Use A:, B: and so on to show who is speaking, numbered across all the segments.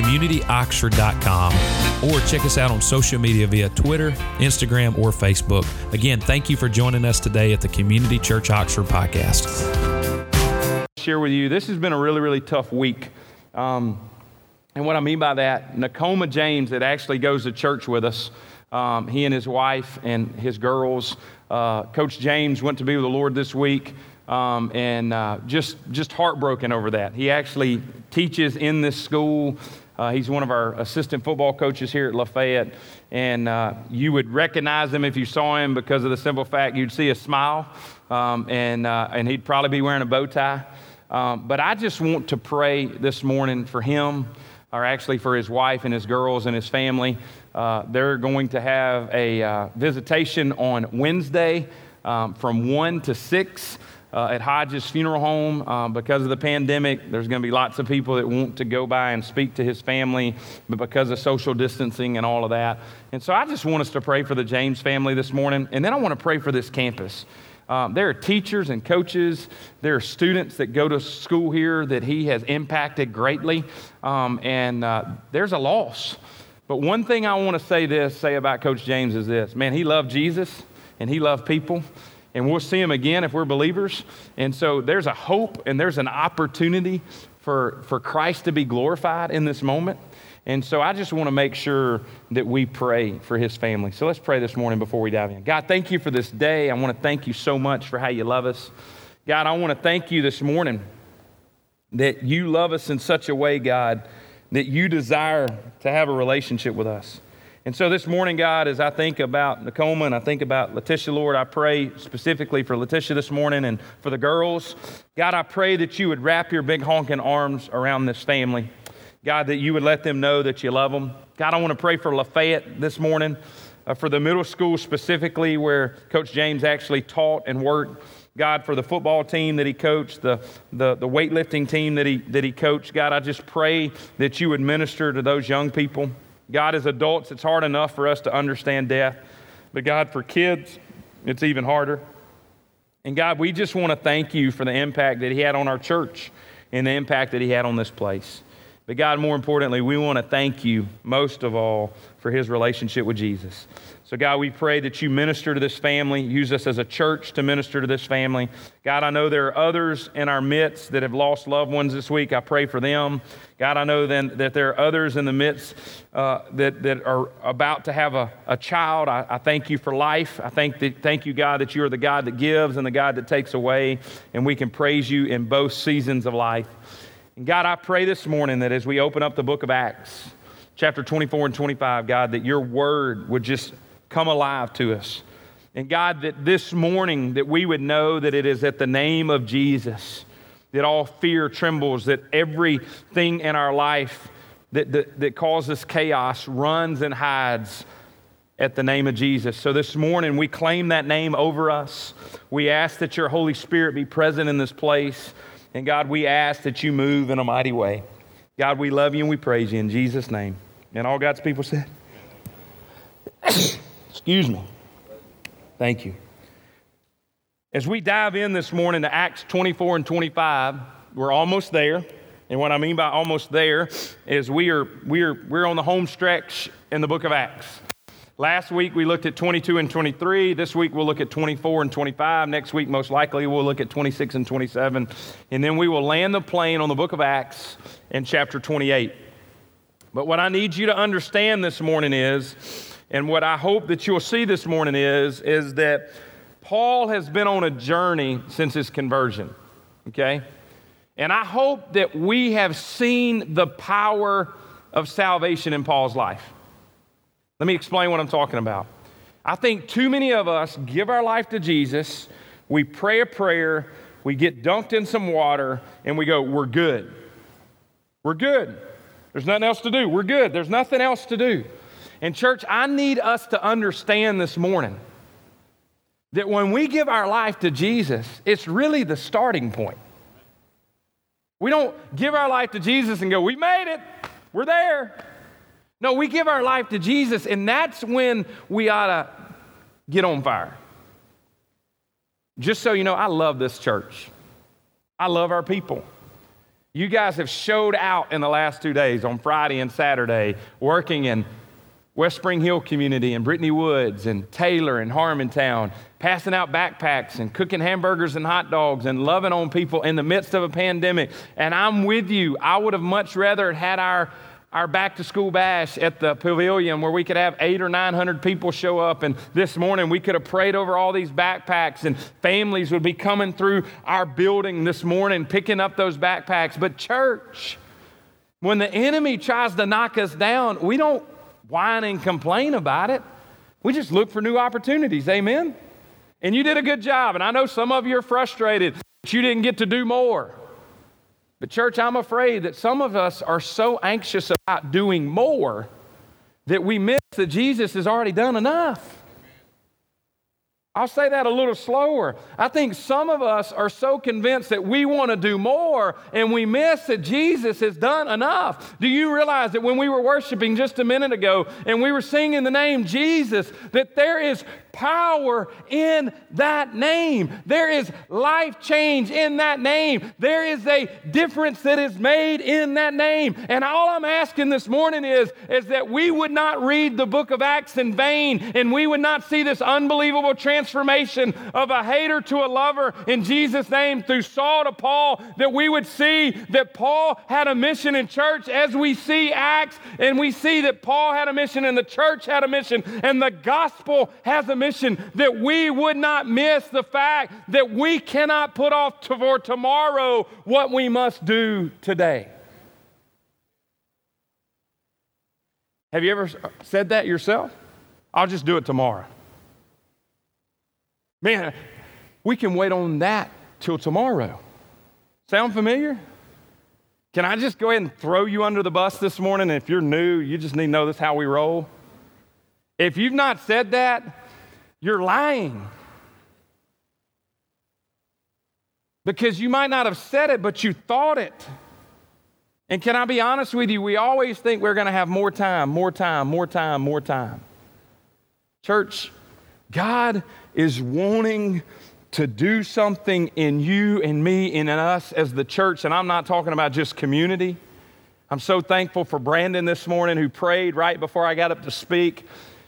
A: www.communityoxford.com or check us out on social media via Twitter, Instagram, or Facebook. Again, thank you for joining us today at the Community Church Oxford podcast.
B: Share with you, this has been a really, really tough week. Um, and what I mean by that, Nakoma James, that actually goes to church with us, um, he and his wife and his girls. Uh, Coach James went to be with the Lord this week. Um, and uh, just just heartbroken over that. He actually teaches in this school. Uh, he's one of our assistant football coaches here at Lafayette, and uh, you would recognize him if you saw him because of the simple fact you'd see a smile, um, and uh, and he'd probably be wearing a bow tie. Um, but I just want to pray this morning for him, or actually for his wife and his girls and his family. Uh, they're going to have a uh, visitation on Wednesday um, from 1 to 6 uh, at Hodges Funeral Home. Uh, because of the pandemic, there's going to be lots of people that want to go by and speak to his family, but because of social distancing and all of that. And so I just want us to pray for the James family this morning, and then I want to pray for this campus. Um, there are teachers and coaches. There are students that go to school here that he has impacted greatly, um, and uh, there's a loss. But one thing I want to say this, say about Coach James is this: man, he loved Jesus and he loved people, and we'll see him again if we're believers. And so there's a hope and there's an opportunity for, for Christ to be glorified in this moment. And so I just want to make sure that we pray for his family. So let's pray this morning before we dive in. God, thank you for this day. I want to thank you so much for how you love us. God, I want to thank you this morning that you love us in such a way, God, that you desire to have a relationship with us. And so this morning, God, as I think about Nakoma and I think about Letitia, Lord, I pray specifically for Letitia this morning and for the girls. God, I pray that you would wrap your big honking arms around this family. God, that you would let them know that you love them. God, I want to pray for Lafayette this morning, uh, for the middle school specifically, where Coach James actually taught and worked. God, for the football team that he coached, the, the, the weightlifting team that he, that he coached. God, I just pray that you would minister to those young people. God, as adults, it's hard enough for us to understand death. But God, for kids, it's even harder. And God, we just want to thank you for the impact that He had on our church and the impact that He had on this place. But God, more importantly, we want to thank you most of all for His relationship with Jesus. So, God, we pray that you minister to this family. Use us as a church to minister to this family. God, I know there are others in our midst that have lost loved ones this week. I pray for them. God, I know then that there are others in the midst uh, that, that are about to have a, a child. I, I thank you for life. I thank, that, thank you, God, that you are the God that gives and the God that takes away, and we can praise you in both seasons of life. And God, I pray this morning that as we open up the book of Acts, chapter 24 and 25, God, that your word would just come alive to us. And God, that this morning that we would know that it is at the name of Jesus that all fear trembles, that everything in our life that, that, that causes chaos runs and hides at the name of Jesus. So this morning we claim that name over us. We ask that your Holy Spirit be present in this place. And God, we ask that you move in a mighty way. God, we love you and we praise you in Jesus' name. And all God's people said, Excuse me. Thank you. As we dive in this morning to Acts 24 and 25, we're almost there. And what I mean by almost there is we are, we are, we're on the home stretch in the book of Acts. Last week we looked at 22 and 23. This week we'll look at 24 and 25. Next week, most likely, we'll look at 26 and 27. And then we will land the plane on the book of Acts in chapter 28. But what I need you to understand this morning is and what I hope that you'll see this morning is, is that Paul has been on a journey since his conversion, okay? And I hope that we have seen the power of salvation in Paul's life. Let me explain what I'm talking about. I think too many of us give our life to Jesus, we pray a prayer, we get dunked in some water, and we go, We're good. We're good. There's nothing else to do. We're good. There's nothing else to do. And, church, I need us to understand this morning that when we give our life to Jesus, it's really the starting point. We don't give our life to Jesus and go, We made it, we're there. No, we give our life to Jesus, and that's when we ought to get on fire. Just so you know, I love this church. I love our people. You guys have showed out in the last two days on Friday and Saturday, working in West Spring Hill community and Brittany Woods and Taylor and Harmontown, passing out backpacks and cooking hamburgers and hot dogs and loving on people in the midst of a pandemic. And I'm with you. I would have much rather had our our back to school bash at the pavilion where we could have eight or 900 people show up. And this morning we could have prayed over all these backpacks, and families would be coming through our building this morning picking up those backpacks. But, church, when the enemy tries to knock us down, we don't whine and complain about it. We just look for new opportunities. Amen? And you did a good job. And I know some of you are frustrated that you didn't get to do more. But, church, I'm afraid that some of us are so anxious about doing more that we miss that Jesus has already done enough. I'll say that a little slower. I think some of us are so convinced that we want to do more and we miss that Jesus has done enough. Do you realize that when we were worshiping just a minute ago and we were singing the name Jesus, that there is power in that name. There is life change in that name. There is a difference that is made in that name. And all I'm asking this morning is, is that we would not read the book of Acts in vain and we would not see this unbelievable transformation of a hater to a lover in Jesus' name through Saul to Paul, that we would see that Paul had a mission in church as we see Acts and we see that Paul had a mission and the church had a mission and the gospel has a mission, that we would not miss the fact that we cannot put off for tomorrow what we must do today. Have you ever said that yourself? I'll just do it tomorrow. Man, we can wait on that till tomorrow. Sound familiar? Can I just go ahead and throw you under the bus this morning? If you're new, you just need to know this how we roll. If you've not said that, you're lying. Because you might not have said it, but you thought it. And can I be honest with you? We always think we're going to have more time, more time, more time, more time. Church, God is wanting to do something in you and me and in us as the church. And I'm not talking about just community. I'm so thankful for Brandon this morning who prayed right before I got up to speak.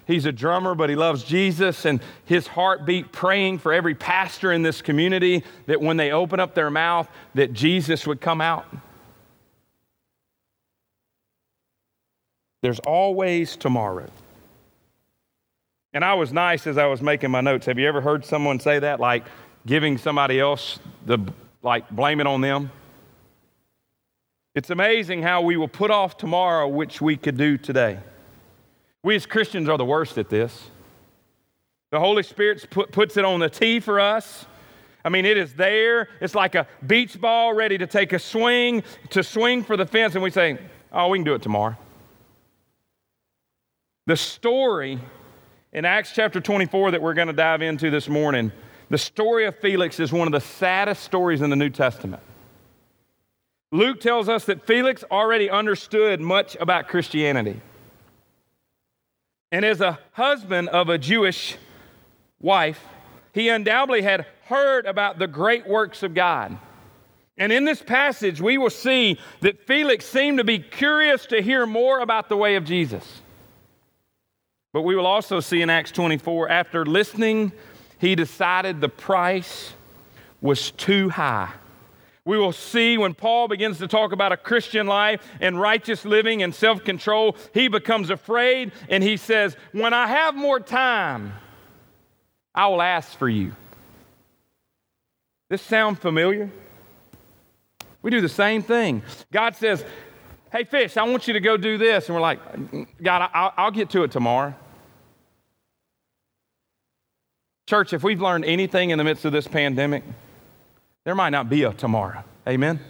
B: He's a drummer, but he loves Jesus, and his heartbeat praying for every pastor in this community that when they open up their mouth, that Jesus would come out. There's always tomorrow. And I was nice as I was making my notes. Have you ever heard someone say that, like giving somebody else the, like, blame it on them? It's amazing how we will put off tomorrow, which we could do today. We as Christians are the worst at this. The Holy Spirit put, puts it on the tee for us. I mean, it is there. It's like a beach ball ready to take a swing, to swing for the fence, and we say, oh, we can do it tomorrow. The story in Acts chapter 24 that we're going to dive into this morning, the story of Felix is one of the saddest stories in the New Testament. Luke tells us that Felix already understood much about Christianity. And as a husband of a Jewish wife, he undoubtedly had heard about the great works of God. And in this passage, we will see that Felix seemed to be curious to hear more about the way of Jesus. But we will also see in Acts 24, after listening, he decided the price was too high we will see when Paul begins to talk about a Christian life and righteous living and self control, he becomes afraid and he says, When I have more time, I will ask for you. This sound familiar? We do the same thing. God says, Hey, fish, I want you to go do this. And we're like, God, I'll, I'll get to it tomorrow. Church, if we've learned anything in the midst of this pandemic, there might not be a tomorrow. Amen?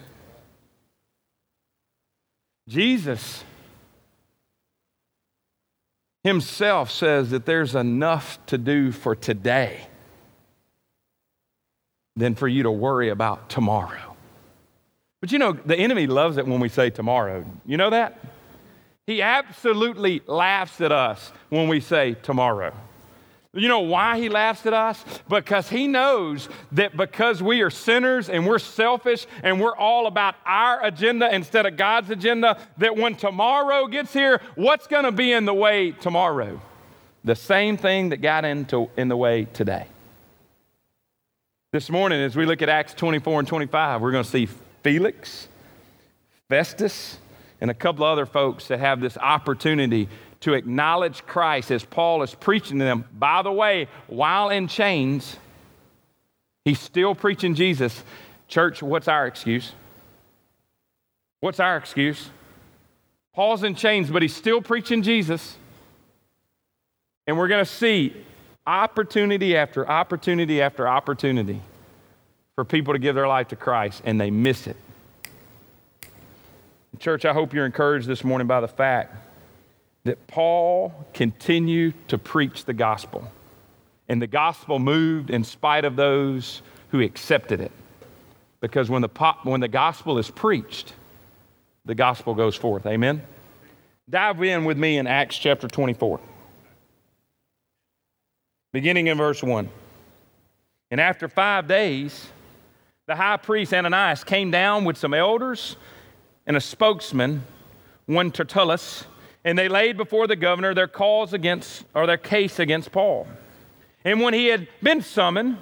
B: Jesus himself says that there's enough to do for today than for you to worry about tomorrow. But you know, the enemy loves it when we say tomorrow. You know that? He absolutely laughs at us when we say tomorrow. You know why he laughs at us? Because he knows that because we are sinners and we're selfish and we're all about our agenda instead of God's agenda, that when tomorrow gets here, what's going to be in the way tomorrow? The same thing that got into in the way today. This morning, as we look at Acts 24 and 25, we're going to see Felix, Festus, and a couple other folks that have this opportunity to acknowledge Christ as Paul is preaching to them. By the way, while in chains, he's still preaching Jesus. Church, what's our excuse? What's our excuse? Paul's in chains, but he's still preaching Jesus. And we're going to see opportunity after opportunity after opportunity for people to give their life to Christ, and they miss it. Church, I hope you're encouraged this morning by the fact that Paul continued to preach the gospel. And the gospel moved in spite of those who accepted it. Because when the, pop, when the gospel is preached, the gospel goes forth. Amen? Dive in with me in Acts chapter 24, beginning in verse 1. And after five days, the high priest Ananias came down with some elders and a spokesman, one Tertullus and they laid before the governor their cause against, or their case against Paul. And when he had been summoned,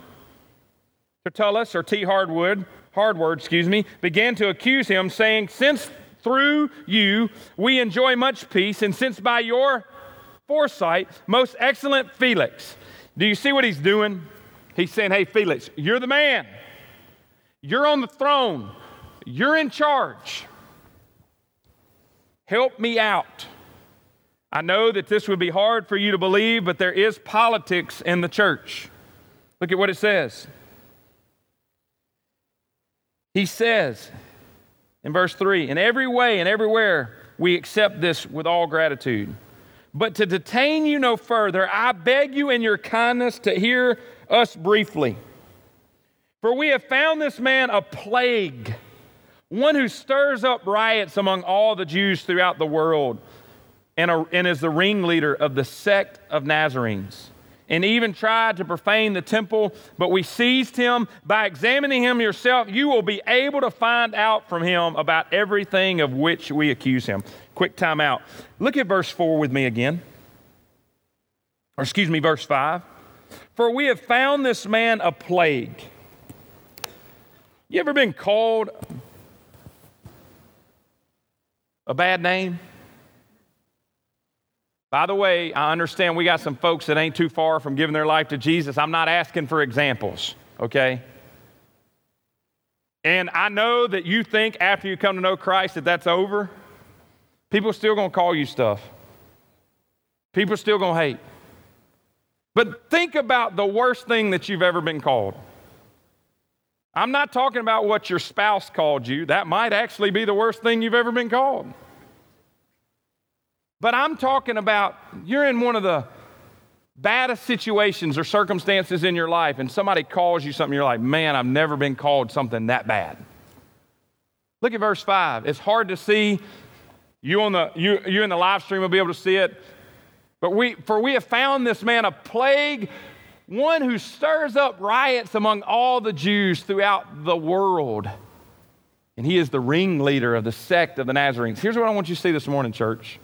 B: Tertullus, or T. Hardwood, Hardword, excuse me, began to accuse him, saying, Since through you we enjoy much peace, and since by your foresight, most excellent Felix, do you see what he's doing? He's saying, Hey, Felix, you're the man. You're on the throne. You're in charge. Help me out. I know that this would be hard for you to believe, but there is politics in the church. Look at what it says. He says in verse 3 In every way and everywhere we accept this with all gratitude. But to detain you no further, I beg you in your kindness to hear us briefly. For we have found this man a plague, one who stirs up riots among all the Jews throughout the world and, a, and is the ringleader of the sect of Nazarenes. And even tried to profane the temple, but we seized him. By examining him yourself, you will be able to find out from him about everything of which we accuse him. Quick time out. Look at verse 4 with me again. Or excuse me, verse 5. For we have found this man a plague. You ever been called a bad name? By the way, I understand we got some folks that ain't too far from giving their life to Jesus. I'm not asking for examples, okay? And I know that you think after you come to know Christ that that's over. People are still going to call you stuff. People are still going to hate. But think about the worst thing that you've ever been called. I'm not talking about what your spouse called you. That might actually be the worst thing you've ever been called. But I'm talking about you're in one of the baddest situations or circumstances in your life, and somebody calls you something, you're like, man, I've never been called something that bad. Look at verse 5. It's hard to see. You, on the, you, you in the live stream will be able to see it. But we, for we have found this man a plague, one who stirs up riots among all the Jews throughout the world. And he is the ringleader of the sect of the Nazarenes. Here's what I want you to see this morning, church.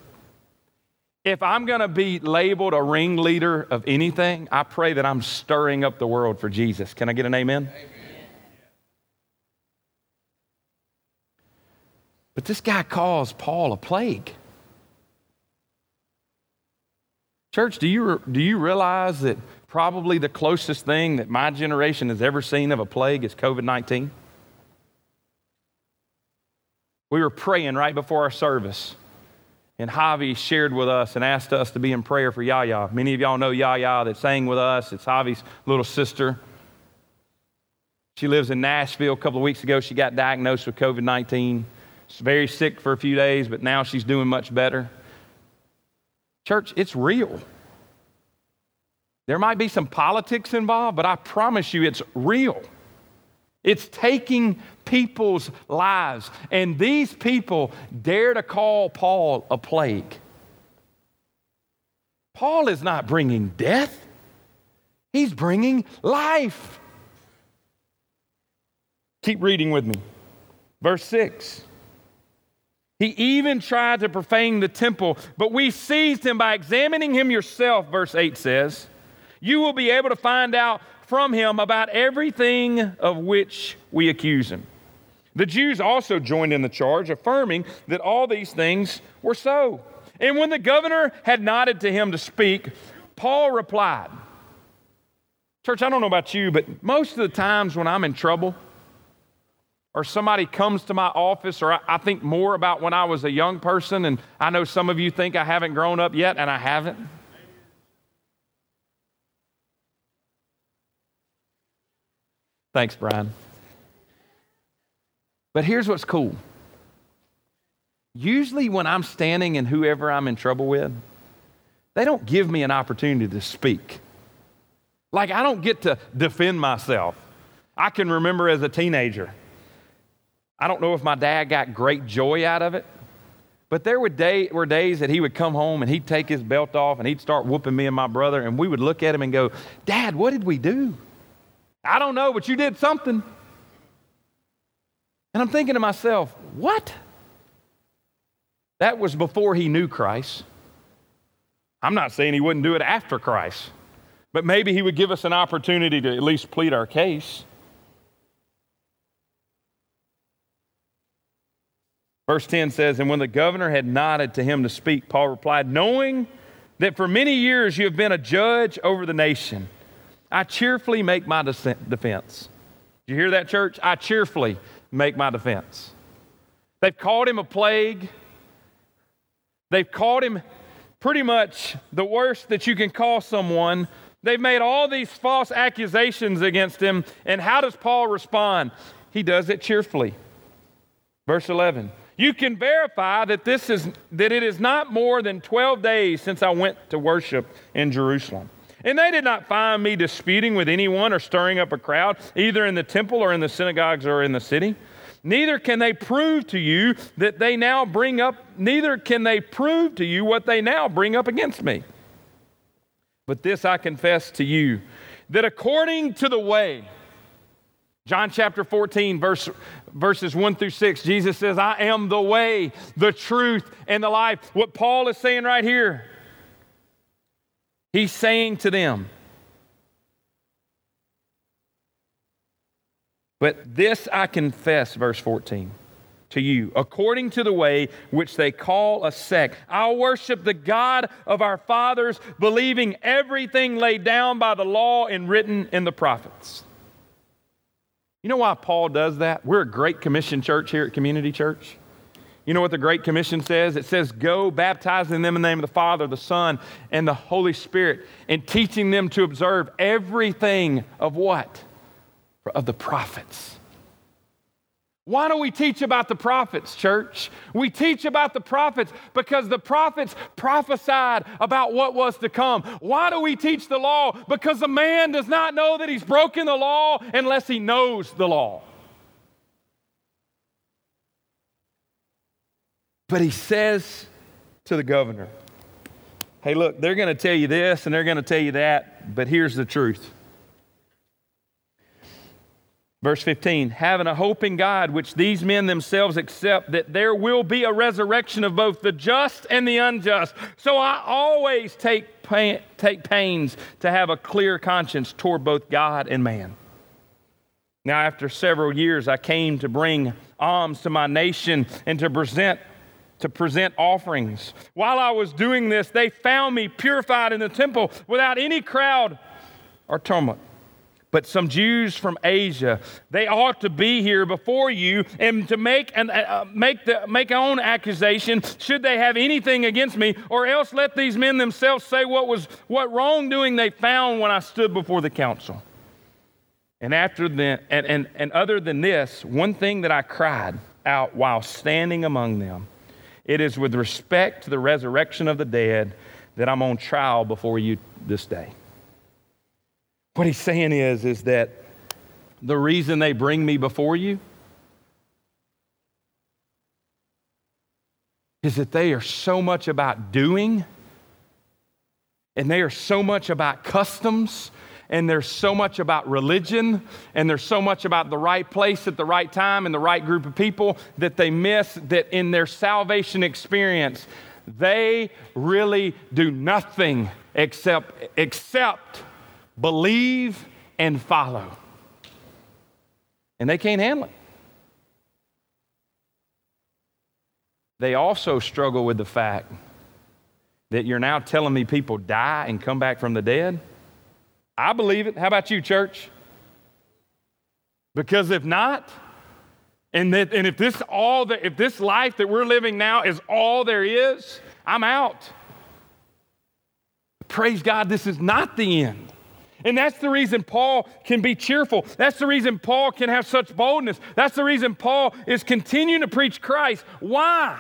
B: If I'm going to be labeled a ringleader of anything, I pray that I'm stirring up the world for Jesus. Can I get an amen? amen? But this guy calls Paul a plague. Church, do you, do you realize that probably the closest thing that my generation has ever seen of a plague is COVID 19? We were praying right before our service and Javi shared with us and asked us to be in prayer for Yaya. Many of y'all know Yaya that sang with us. It's Javi's little sister. She lives in Nashville. A couple of weeks ago, she got diagnosed with COVID 19. She's very sick for a few days, but now she's doing much better. Church, it's real. There might be some politics involved, but I promise you it's real. It's taking people's lives. And these people dare to call Paul a plague. Paul is not bringing death, he's bringing life. Keep reading with me. Verse 6. He even tried to profane the temple, but we seized him by examining him yourself, verse 8 says. You will be able to find out from him about everything of which we accuse him. The Jews also joined in the charge, affirming that all these things were so. And when the governor had nodded to him to speak, Paul replied, Church, I don't know about you, but most of the times when I'm in trouble, or somebody comes to my office, or I, I, think more about when I was a young person, and I know some of you think I haven't grown up yet, and I haven't. Thanks, Brian. But here's what's cool. Usually, when I'm standing and whoever I'm in trouble with, they don't give me an opportunity to speak. Like, I don't get to defend myself. I can remember as a teenager, I don't know if my dad got great joy out of it, but there were, day, were days that he would come home and he'd take his belt off and he'd start whooping me and my brother, and we would look at him and go, Dad, what did we do? I don't know, but you did something. And I'm thinking to myself, what? That was before he knew Christ. I'm not saying he wouldn't do it after Christ, but maybe he would give us an opportunity to at least plead our case. Verse 10 says, And when the governor had nodded to him to speak, Paul replied, Knowing that for many years you have been a judge over the nation, I cheerfully make my defense. Do you hear that, church? I cheerfully make my defense. They've called him a plague. They've called him pretty much the worst that you can call someone. They've made all these false accusations against him. And how does Paul respond? He does it cheerfully. Verse 11. You can verify that this is that it is not more than 12 days since I went to worship in Jerusalem. And they did not find me disputing with anyone or stirring up a crowd, either in the temple or in the synagogues or in the city. Neither can they prove to you that they now bring up, neither can they prove to you what they now bring up against me. But this I confess to you that according to the way, John chapter 14, verse, verses 1 through 6, Jesus says, I am the way, the truth, and the life. What Paul is saying right here He's saying to them, But this I confess, verse 14, to you, according to the way which they call a sect. I'll worship the God of our fathers, believing everything laid down by the law and written in the prophets. You know why Paul does that? We're a great commission church here at Community Church. You know what the Great Commission says? It says, Go baptizing them in the name of the Father, the Son, and the Holy Spirit, and teaching them to observe everything of what? Of the prophets. Why do we teach about the prophets, church? We teach about the prophets because the prophets prophesied about what was to come. Why do we teach the law? Because a man does not know that he's broken the law unless he knows the law. But he says to the governor, Hey, look, they're going to tell you this and they're going to tell you that, but here's the truth. Verse 15, having a hope in God, which these men themselves accept, that there will be a resurrection of both the just and the unjust. So I always take, pain, take pains to have a clear conscience toward both God and man. Now, after several years, I came to bring alms to my nation and to present to present offerings. While I was doing this, they found me purified in the temple without any crowd or tumult. But some Jews from Asia, they ought to be here before you and to make an uh, make the make own accusation should they have anything against me, or else let these men themselves say what was what wrongdoing they found when I stood before the council. And after the and, and, and other than this, one thing that I cried out while standing among them it is with respect to the resurrection of the dead that I'm on trial before you this day. What he's saying is, is that the reason they bring me before you is that they are so much about doing and they are so much about customs and there's so much about religion and there's so much about the right place at the right time and the right group of people that they miss that in their salvation experience they really do nothing except except believe and follow and they can't handle it they also struggle with the fact that you're now telling me people die and come back from the dead? I believe it. How about you, church? Because if not, and, that, and if this all if this life that we're living now is all there is, I'm out. Praise God, this is not the end. And that's the reason Paul can be cheerful. That's the reason Paul can have such boldness. That's the reason Paul is continuing to preach Christ. Why?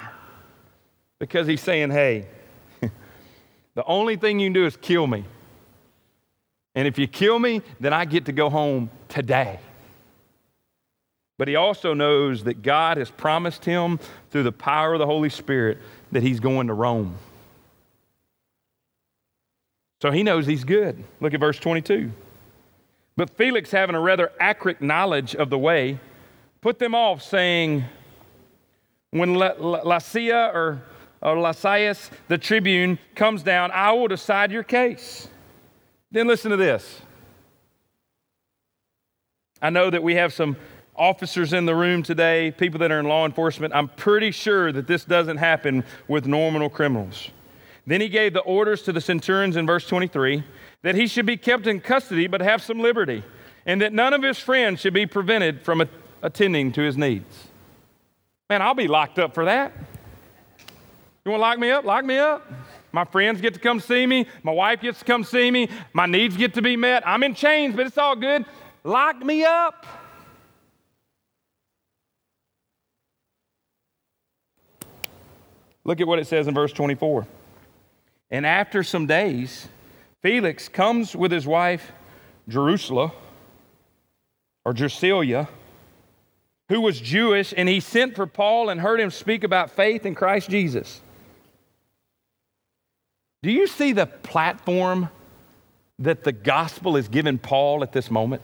B: Because he's saying, hey, the only thing you can do is kill me. And if you kill me, then I get to go home today. But he also knows that God has promised him through the power of the Holy Spirit that he's going to Rome. So he knows he's good. Look at verse 22. But Felix, having a rather accurate knowledge of the way, put them off, saying, When Lysia or or Lysias, the tribune, comes down, I will decide your case. Then listen to this. I know that we have some officers in the room today, people that are in law enforcement. I'm pretty sure that this doesn't happen with normal criminals. Then he gave the orders to the centurions in verse 23 that he should be kept in custody but have some liberty, and that none of his friends should be prevented from attending to his needs. Man, I'll be locked up for that. You want to lock me up? Lock me up. My friends get to come see me. My wife gets to come see me. My needs get to be met. I'm in chains, but it's all good. Lock me up. Look at what it says in verse 24. And after some days, Felix comes with his wife, Jerusalem, or Drusilla, who was Jewish, and he sent for Paul and heard him speak about faith in Christ Jesus. Do you see the platform that the gospel is given Paul at this moment?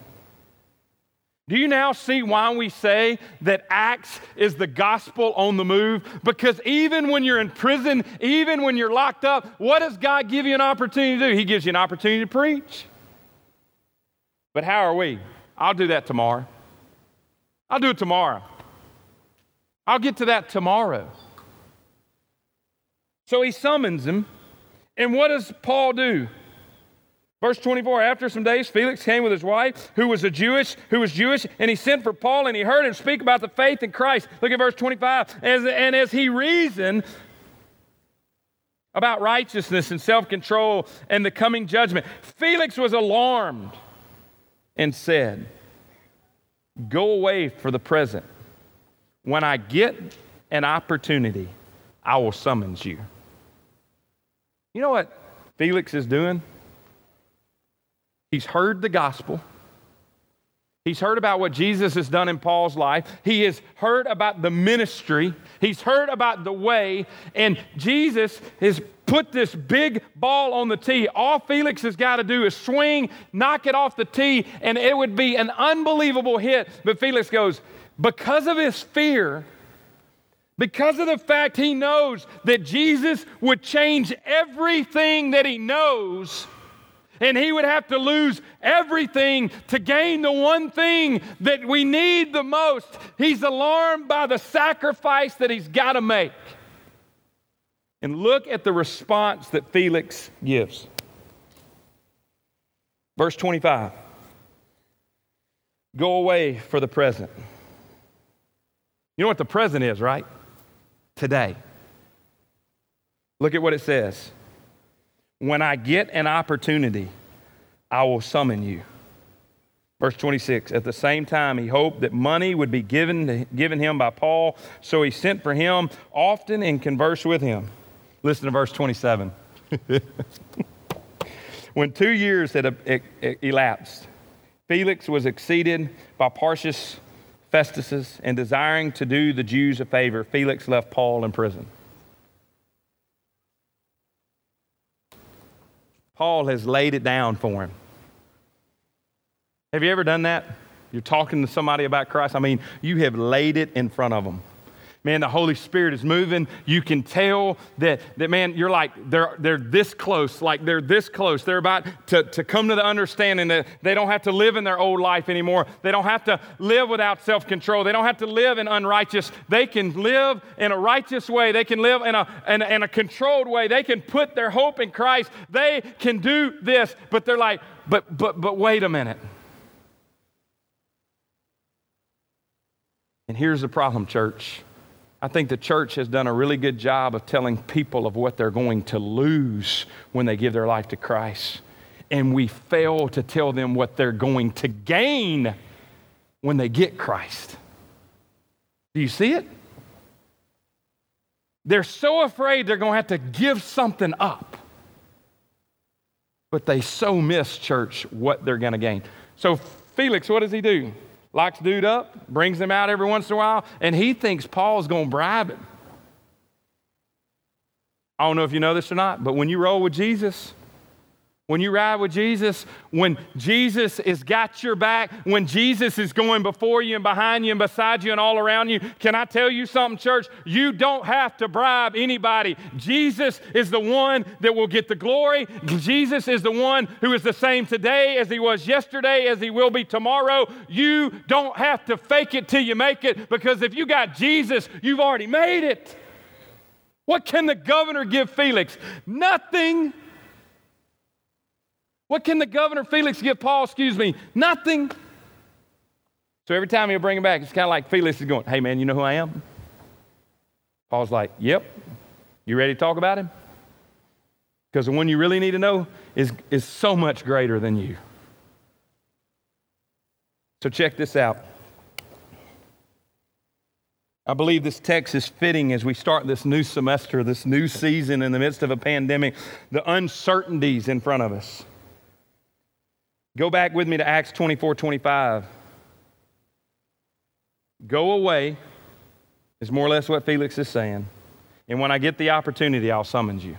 B: Do you now see why we say that Acts is the gospel on the move? Because even when you're in prison, even when you're locked up, what does God give you an opportunity to do? He gives you an opportunity to preach. But how are we? I'll do that tomorrow. I'll do it tomorrow. I'll get to that tomorrow. So he summons him and what does Paul do? Verse 24, after some days, Felix came with his wife, who was a Jewish, who was Jewish, and he sent for Paul and he heard him speak about the faith in Christ. Look at verse 25. As, and as he reasoned about righteousness and self-control and the coming judgment, Felix was alarmed and said, Go away for the present. When I get an opportunity, I will summons you. You know what Felix is doing? He's heard the gospel. He's heard about what Jesus has done in Paul's life. He has heard about the ministry. He's heard about the way. And Jesus has put this big ball on the tee. All Felix has got to do is swing, knock it off the tee, and it would be an unbelievable hit. But Felix goes, because of his fear, because of the fact he knows that Jesus would change everything that he knows, and he would have to lose everything to gain the one thing that we need the most. He's alarmed by the sacrifice that he's got to make. And look at the response that Felix gives. Verse 25 Go away for the present. You know what the present is, right? Today. Look at what it says. When I get an opportunity, I will summon you. Verse 26 At the same time, he hoped that money would be given, to, given him by Paul, so he sent for him often and conversed with him. Listen to verse 27. when two years had elapsed, Felix was exceeded by Porcius Festus, and desiring to do the Jews a favor, Felix left Paul in prison. Paul has laid it down for him. Have you ever done that? You're talking to somebody about Christ. I mean, you have laid it in front of them man, the Holy Spirit is moving. You can tell that, that man, you're like, they're, they're this close, like they're this close. They're about to, to come to the understanding that they don't have to live in their old life anymore. They don't have to live without self control. They don't have to live in unrighteous. They can live in a righteous way. They can live in a, in, in a controlled way. They can put their hope in Christ. They can do this, but they're like, but, but, but wait a minute. And here's the problem, church. I think the church has done a really good job of telling people of what they're going to lose when they give their life to Christ. And we fail to tell them what they're going to gain when they get Christ. Do you see it? They're so afraid they're going to have to give something up. But they so miss, church, what they're going to gain. So, Felix, what does he do? Locks dude up, brings him out every once in a while, and he thinks Paul's going to bribe him. I don't know if you know this or not, but when you roll with Jesus, when you ride with Jesus, when Jesus has got your back, when Jesus is going before you and behind you and beside you and all around you, can I tell you something, church? You don't have to bribe anybody. Jesus is the one that will get the glory. Jesus is the one who is the same today as he was yesterday, as he will be tomorrow. You don't have to fake it till you make it because if you got Jesus, you've already made it. What can the governor give Felix? Nothing. What can the governor Felix give Paul? Excuse me, nothing. So every time he'll bring him back, it's kind of like Felix is going, Hey, man, you know who I am? Paul's like, Yep. You ready to talk about him? Because the one you really need to know is, is so much greater than you. So check this out. I believe this text is fitting as we start this new semester, this new season in the midst of a pandemic, the uncertainties in front of us. Go back with me to Acts 24 25. Go away, is more or less what Felix is saying. And when I get the opportunity, I'll summons you.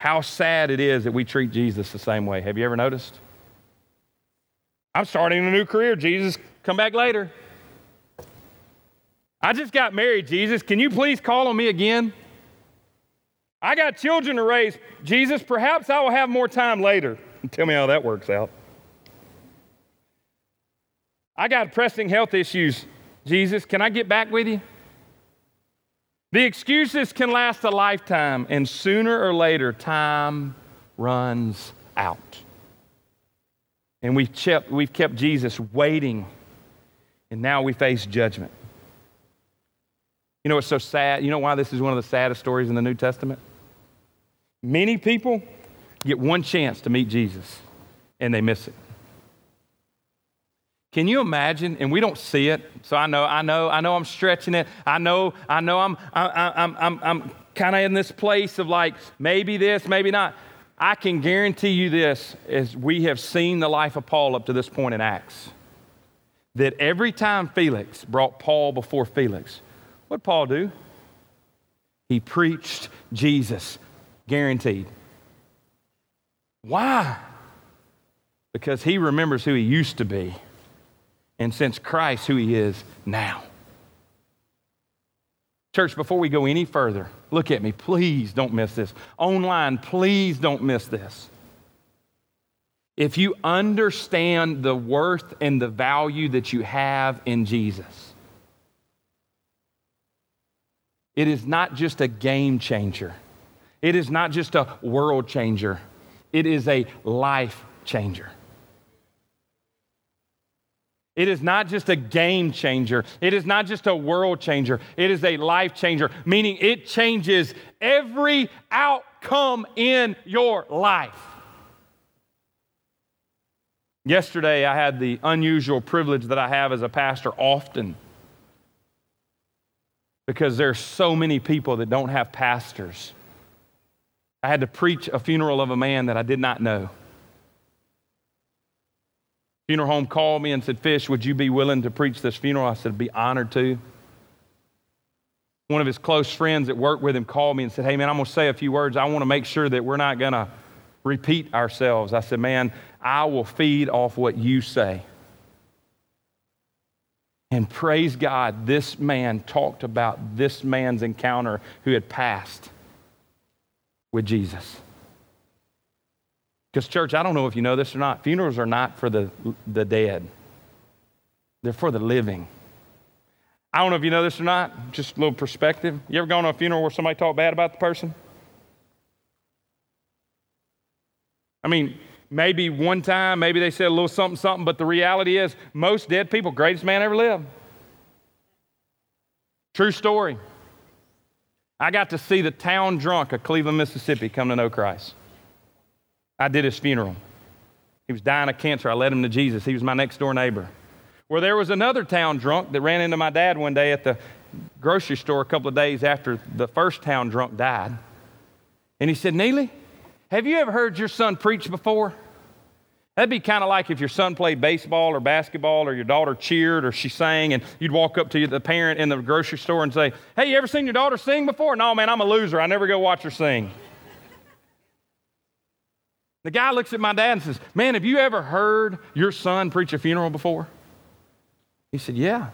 B: How sad it is that we treat Jesus the same way. Have you ever noticed? I'm starting a new career. Jesus, come back later. I just got married, Jesus. Can you please call on me again? I got children to raise. Jesus, perhaps I will have more time later. Tell me how that works out. I got pressing health issues. Jesus, can I get back with you? The excuses can last a lifetime, and sooner or later, time runs out. And we've kept, we've kept Jesus waiting, and now we face judgment. You know what's so sad? You know why this is one of the saddest stories in the New Testament? Many people get one chance to meet Jesus and they miss it. Can you imagine? And we don't see it, so I know, I know, I know I'm stretching it. I know, I know I'm, I, I'm, I'm, I'm kind of in this place of like maybe this, maybe not. I can guarantee you this, as we have seen the life of Paul up to this point in Acts, that every time Felix brought Paul before Felix, what Paul do? He preached Jesus Guaranteed. Why? Because he remembers who he used to be, and since Christ, who he is now. Church, before we go any further, look at me. Please don't miss this. Online, please don't miss this. If you understand the worth and the value that you have in Jesus, it is not just a game changer. It is not just a world changer, it is a life changer. It is not just a game changer. It is not just a world changer. It is a life changer, meaning it changes every outcome in your life. Yesterday, I had the unusual privilege that I have as a pastor often because there are so many people that don't have pastors. I had to preach a funeral of a man that I did not know. Funeral home called me and said, Fish, would you be willing to preach this funeral? I said, be honored to. One of his close friends that worked with him called me and said, Hey, man, I'm going to say a few words. I want to make sure that we're not going to repeat ourselves. I said, Man, I will feed off what you say. And praise God, this man talked about this man's encounter who had passed with Jesus. Because, church, I don't know if you know this or not, funerals are not for the, the dead, they're for the living. I don't know if you know this or not, just a little perspective. You ever gone to a funeral where somebody talked bad about the person? I mean, maybe one time, maybe they said a little something, something, but the reality is, most dead people, greatest man ever lived. True story. I got to see the town drunk of Cleveland, Mississippi come to know Christ. I did his funeral. He was dying of cancer. I led him to Jesus. He was my next door neighbor. Where there was another town drunk that ran into my dad one day at the grocery store a couple of days after the first town drunk died. And he said, Neely, have you ever heard your son preach before? That'd be kind of like if your son played baseball or basketball or your daughter cheered or she sang and you'd walk up to the parent in the grocery store and say, Hey, you ever seen your daughter sing before? No, man, I'm a loser. I never go watch her sing. The guy looks at my dad and says, Man, have you ever heard your son preach a funeral before? He said, Yeah.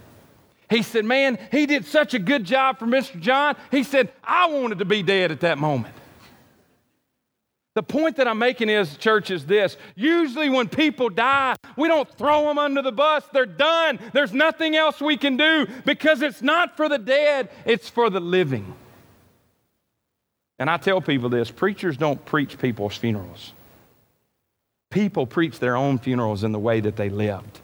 B: He said, Man, he did such a good job for Mr. John. He said, I wanted to be dead at that moment. The point that I'm making is, church, is this. Usually, when people die, we don't throw them under the bus. They're done. There's nothing else we can do because it's not for the dead, it's for the living. And I tell people this preachers don't preach people's funerals. People preach their own funerals in the way that they lived.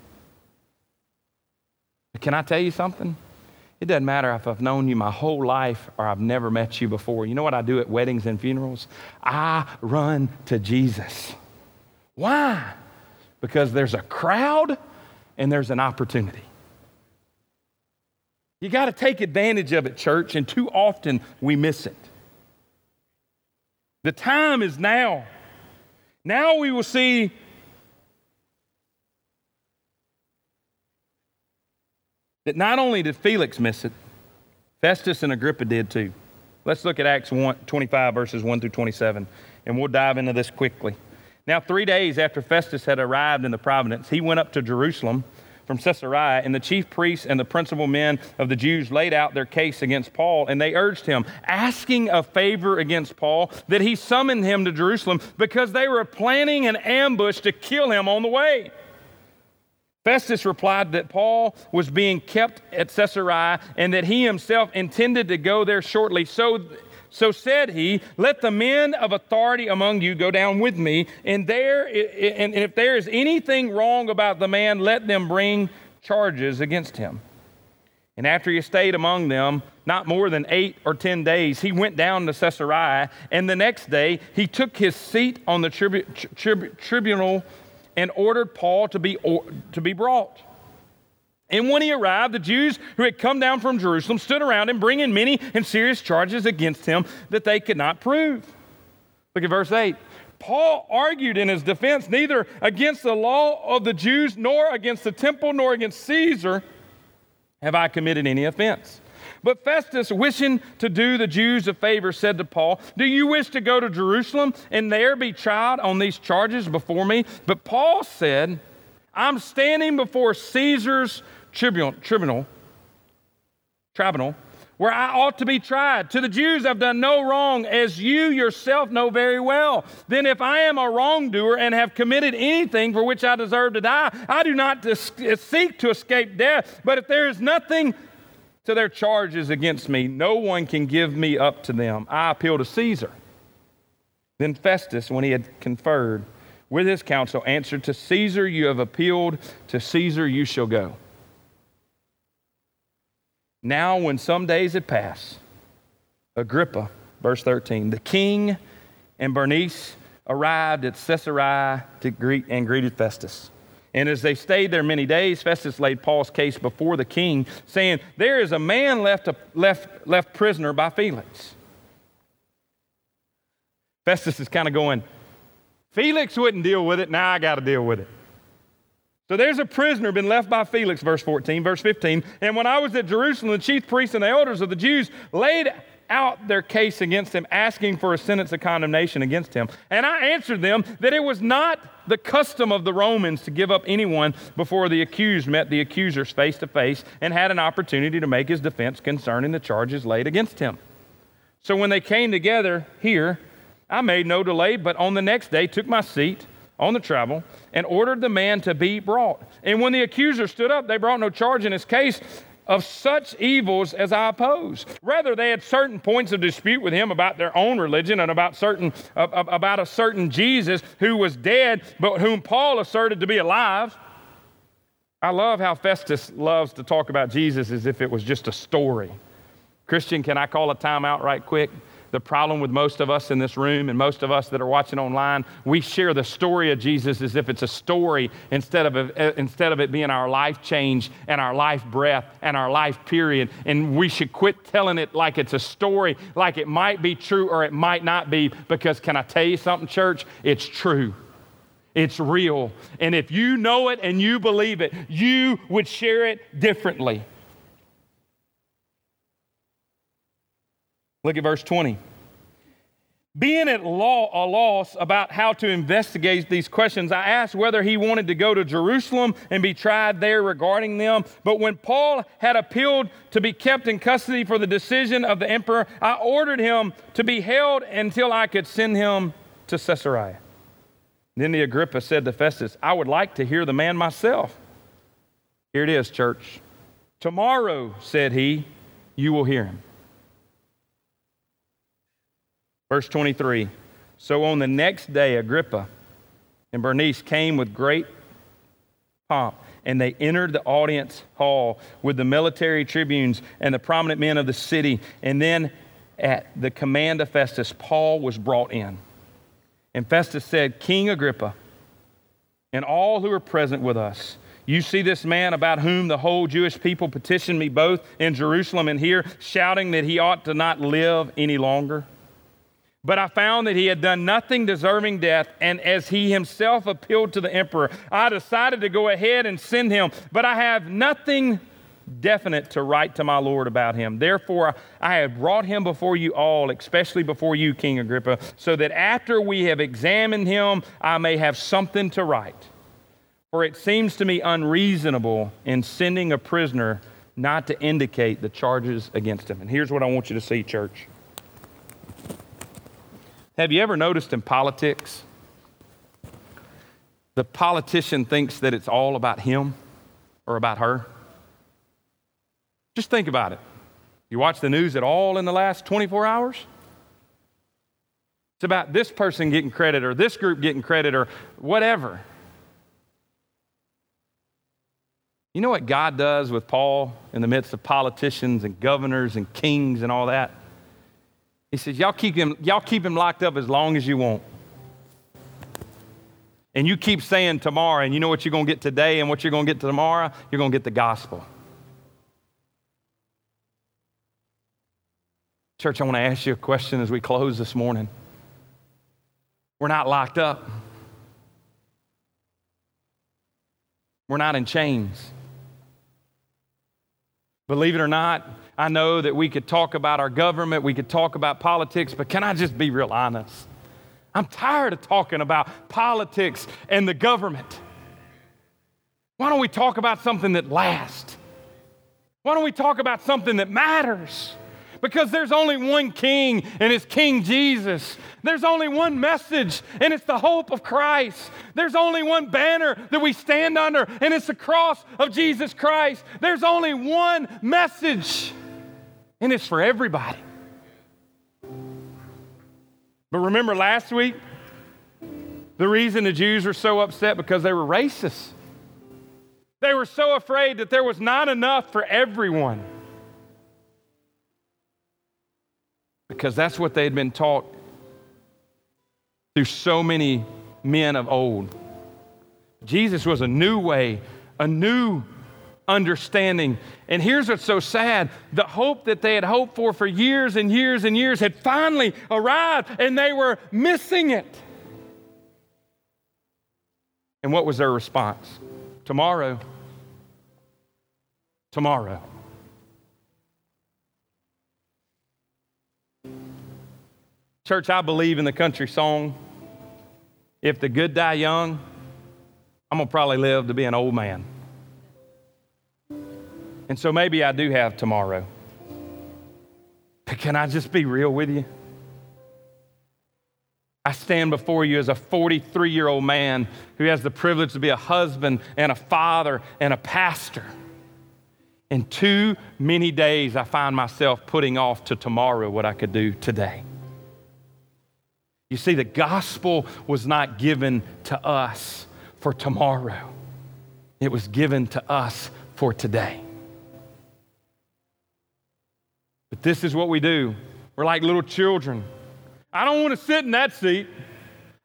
B: But can I tell you something? It doesn't matter if I've known you my whole life or I've never met you before. You know what I do at weddings and funerals? I run to Jesus. Why? Because there's a crowd and there's an opportunity. You got to take advantage of it, church, and too often we miss it. The time is now. Now we will see that not only did Felix miss it, Festus and Agrippa did too. Let's look at Acts 1, 25, verses 1 through 27, and we'll dive into this quickly. Now, three days after Festus had arrived in the province, he went up to Jerusalem from Caesarea, and the chief priests and the principal men of the Jews laid out their case against Paul, and they urged him, asking a favor against Paul, that he summon him to Jerusalem because they were planning an ambush to kill him on the way. Festus replied that Paul was being kept at Caesarea and that he himself intended to go there shortly. So so said he, Let the men of authority among you go down with me, and, there, and if there is anything wrong about the man, let them bring charges against him. And after he stayed among them not more than eight or ten days, he went down to Caesarea, and the next day he took his seat on the tribu- trib- tribunal and ordered Paul to be, or, to be brought. And when he arrived, the Jews who had come down from Jerusalem stood around him, bringing many and serious charges against him that they could not prove. Look at verse 8. Paul argued in his defense neither against the law of the Jews, nor against the temple, nor against Caesar have I committed any offense. But Festus, wishing to do the Jews a favor, said to Paul, Do you wish to go to Jerusalem and there be tried on these charges before me? But Paul said, I'm standing before Caesar's tribunal, tribunal, tribunal, where I ought to be tried. To the Jews, I've done no wrong, as you yourself know very well. Then, if I am a wrongdoer and have committed anything for which I deserve to die, I do not seek to escape death. But if there is nothing to their charges against me, no one can give me up to them. I appeal to Caesar. Then Festus, when he had conferred with his council, answered, To Caesar you have appealed, to Caesar you shall go. Now, when some days had passed, Agrippa, verse 13, the king and Bernice arrived at Caesarea to greet and greeted Festus. And as they stayed there many days, Festus laid Paul's case before the king, saying, There is a man left, left, left prisoner by Felix. Festus is kind of going, Felix wouldn't deal with it, now I got to deal with it. So there's a prisoner been left by Felix, verse 14, verse 15. And when I was at Jerusalem, the chief priests and the elders of the Jews laid out their case against him, asking for a sentence of condemnation against him. And I answered them that it was not the custom of the Romans to give up anyone before the accused met the accusers face to face and had an opportunity to make his defense concerning the charges laid against him. So when they came together here, I made no delay, but on the next day took my seat on the travel and ordered the man to be brought. And when the accuser stood up, they brought no charge in his case of such evils as I oppose. Rather, they had certain points of dispute with him about their own religion and about certain about a certain Jesus who was dead, but whom Paul asserted to be alive. I love how Festus loves to talk about Jesus as if it was just a story. Christian, can I call a timeout right quick? The problem with most of us in this room and most of us that are watching online, we share the story of Jesus as if it's a story instead of, a, uh, instead of it being our life change and our life breath and our life period. And we should quit telling it like it's a story, like it might be true or it might not be, because can I tell you something, church? It's true. It's real. And if you know it and you believe it, you would share it differently. Look at verse 20. Being at law, a loss about how to investigate these questions, I asked whether he wanted to go to Jerusalem and be tried there regarding them. But when Paul had appealed to be kept in custody for the decision of the emperor, I ordered him to be held until I could send him to Caesarea. Then the Agrippa said to Festus, I would like to hear the man myself. Here it is, church. Tomorrow, said he, you will hear him. Verse 23 So on the next day, Agrippa and Bernice came with great pomp, and they entered the audience hall with the military tribunes and the prominent men of the city. And then, at the command of Festus, Paul was brought in. And Festus said, King Agrippa, and all who are present with us, you see this man about whom the whole Jewish people petitioned me both in Jerusalem and here, shouting that he ought to not live any longer. But I found that he had done nothing deserving death, and as he himself appealed to the emperor, I decided to go ahead and send him. But I have nothing definite to write to my Lord about him. Therefore, I have brought him before you all, especially before you, King Agrippa, so that after we have examined him, I may have something to write. For it seems to me unreasonable in sending a prisoner not to indicate the charges against him. And here's what I want you to see, church. Have you ever noticed in politics, the politician thinks that it's all about him or about her? Just think about it. You watch the news at all in the last 24 hours? It's about this person getting credit or this group getting credit or whatever. You know what God does with Paul in the midst of politicians and governors and kings and all that? He says, y'all keep him, y'all keep him locked up as long as you want. And you keep saying tomorrow, and you know what you're going to get today and what you're going to get tomorrow? You're going to get the gospel. Church, I want to ask you a question as we close this morning. We're not locked up. We're not in chains. Believe it or not, I know that we could talk about our government, we could talk about politics, but can I just be real honest? I'm tired of talking about politics and the government. Why don't we talk about something that lasts? Why don't we talk about something that matters? Because there's only one king, and it's King Jesus. There's only one message, and it's the hope of Christ. There's only one banner that we stand under, and it's the cross of Jesus Christ. There's only one message, and it's for everybody. But remember last week, the reason the Jews were so upset because they were racist. They were so afraid that there was not enough for everyone. because that's what they had been taught through so many men of old. Jesus was a new way, a new understanding. And here's what's so sad the hope that they had hoped for for years and years and years had finally arrived, and they were missing it. And what was their response? Tomorrow. Tomorrow. Church, I believe in the country song. If the good die young, I'm going to probably live to be an old man. And so maybe I do have tomorrow. But can I just be real with you? I stand before you as a 43 year old man who has the privilege to be a husband and a father and a pastor. In too many days, I find myself putting off to tomorrow what I could do today. You see, the gospel was not given to us for tomorrow, it was given to us for today. But this is what we do. We're like little children. I don't want to sit in that seat.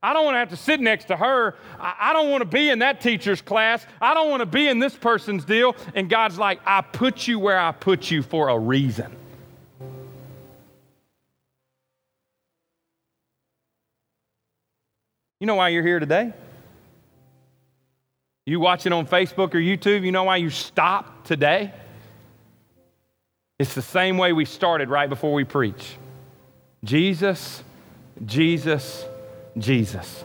B: I don't want to have to sit next to her. I don't want to be in that teacher's class. I don't want to be in this person's deal. And God's like, I put you where I put you for a reason. You know why you're here today? You watching on Facebook or YouTube, you know why you stopped today? It's the same way we started right before we preach Jesus, Jesus, Jesus.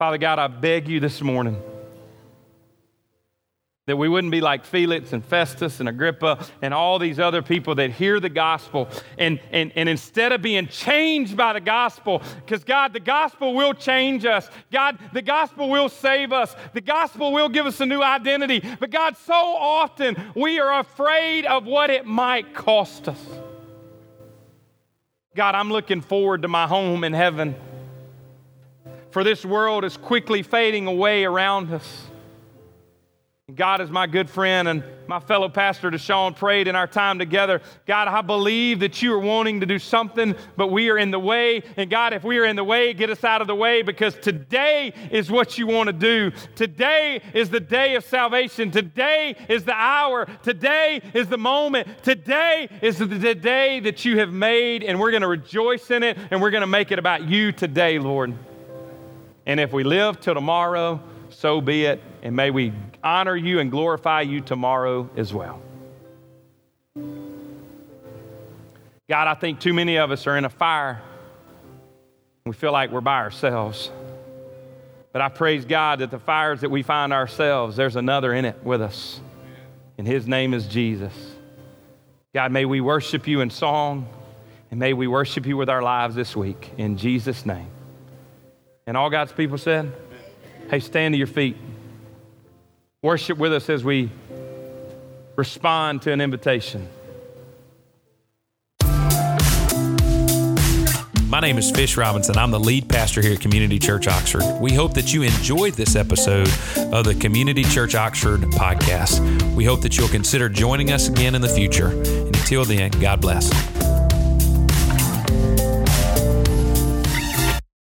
B: Father God, I beg you this morning that we wouldn't be like Felix and Festus and Agrippa and all these other people that hear the gospel. And, and, and instead of being changed by the gospel, because God, the gospel will change us. God, the gospel will save us. The gospel will give us a new identity. But God, so often we are afraid of what it might cost us. God, I'm looking forward to my home in heaven. For this world is quickly fading away around us. God is my good friend and my fellow pastor Deshaun prayed in our time together. God, I believe that you are wanting to do something, but we are in the way. And God, if we are in the way, get us out of the way because today is what you want to do. Today is the day of salvation. Today is the hour. Today is the moment. Today is the day that you have made, and we're going to rejoice in it and we're going to make it about you today, Lord. And if we live till tomorrow, so be it. And may we honor you and glorify you tomorrow as well. God, I think too many of us are in a fire. We feel like we're by ourselves. But I praise God that the fires that we find ourselves, there's another in it with us. And his name is Jesus. God, may we worship you in song and may we worship you with our lives this week. In Jesus' name. And all God's people said, hey, stand to your feet. Worship with us as we respond to an invitation.
A: My name is Fish Robinson. I'm the lead pastor here at Community Church Oxford. We hope that you enjoyed this episode of the Community Church Oxford podcast. We hope that you'll consider joining us again in the future. And until then, God bless.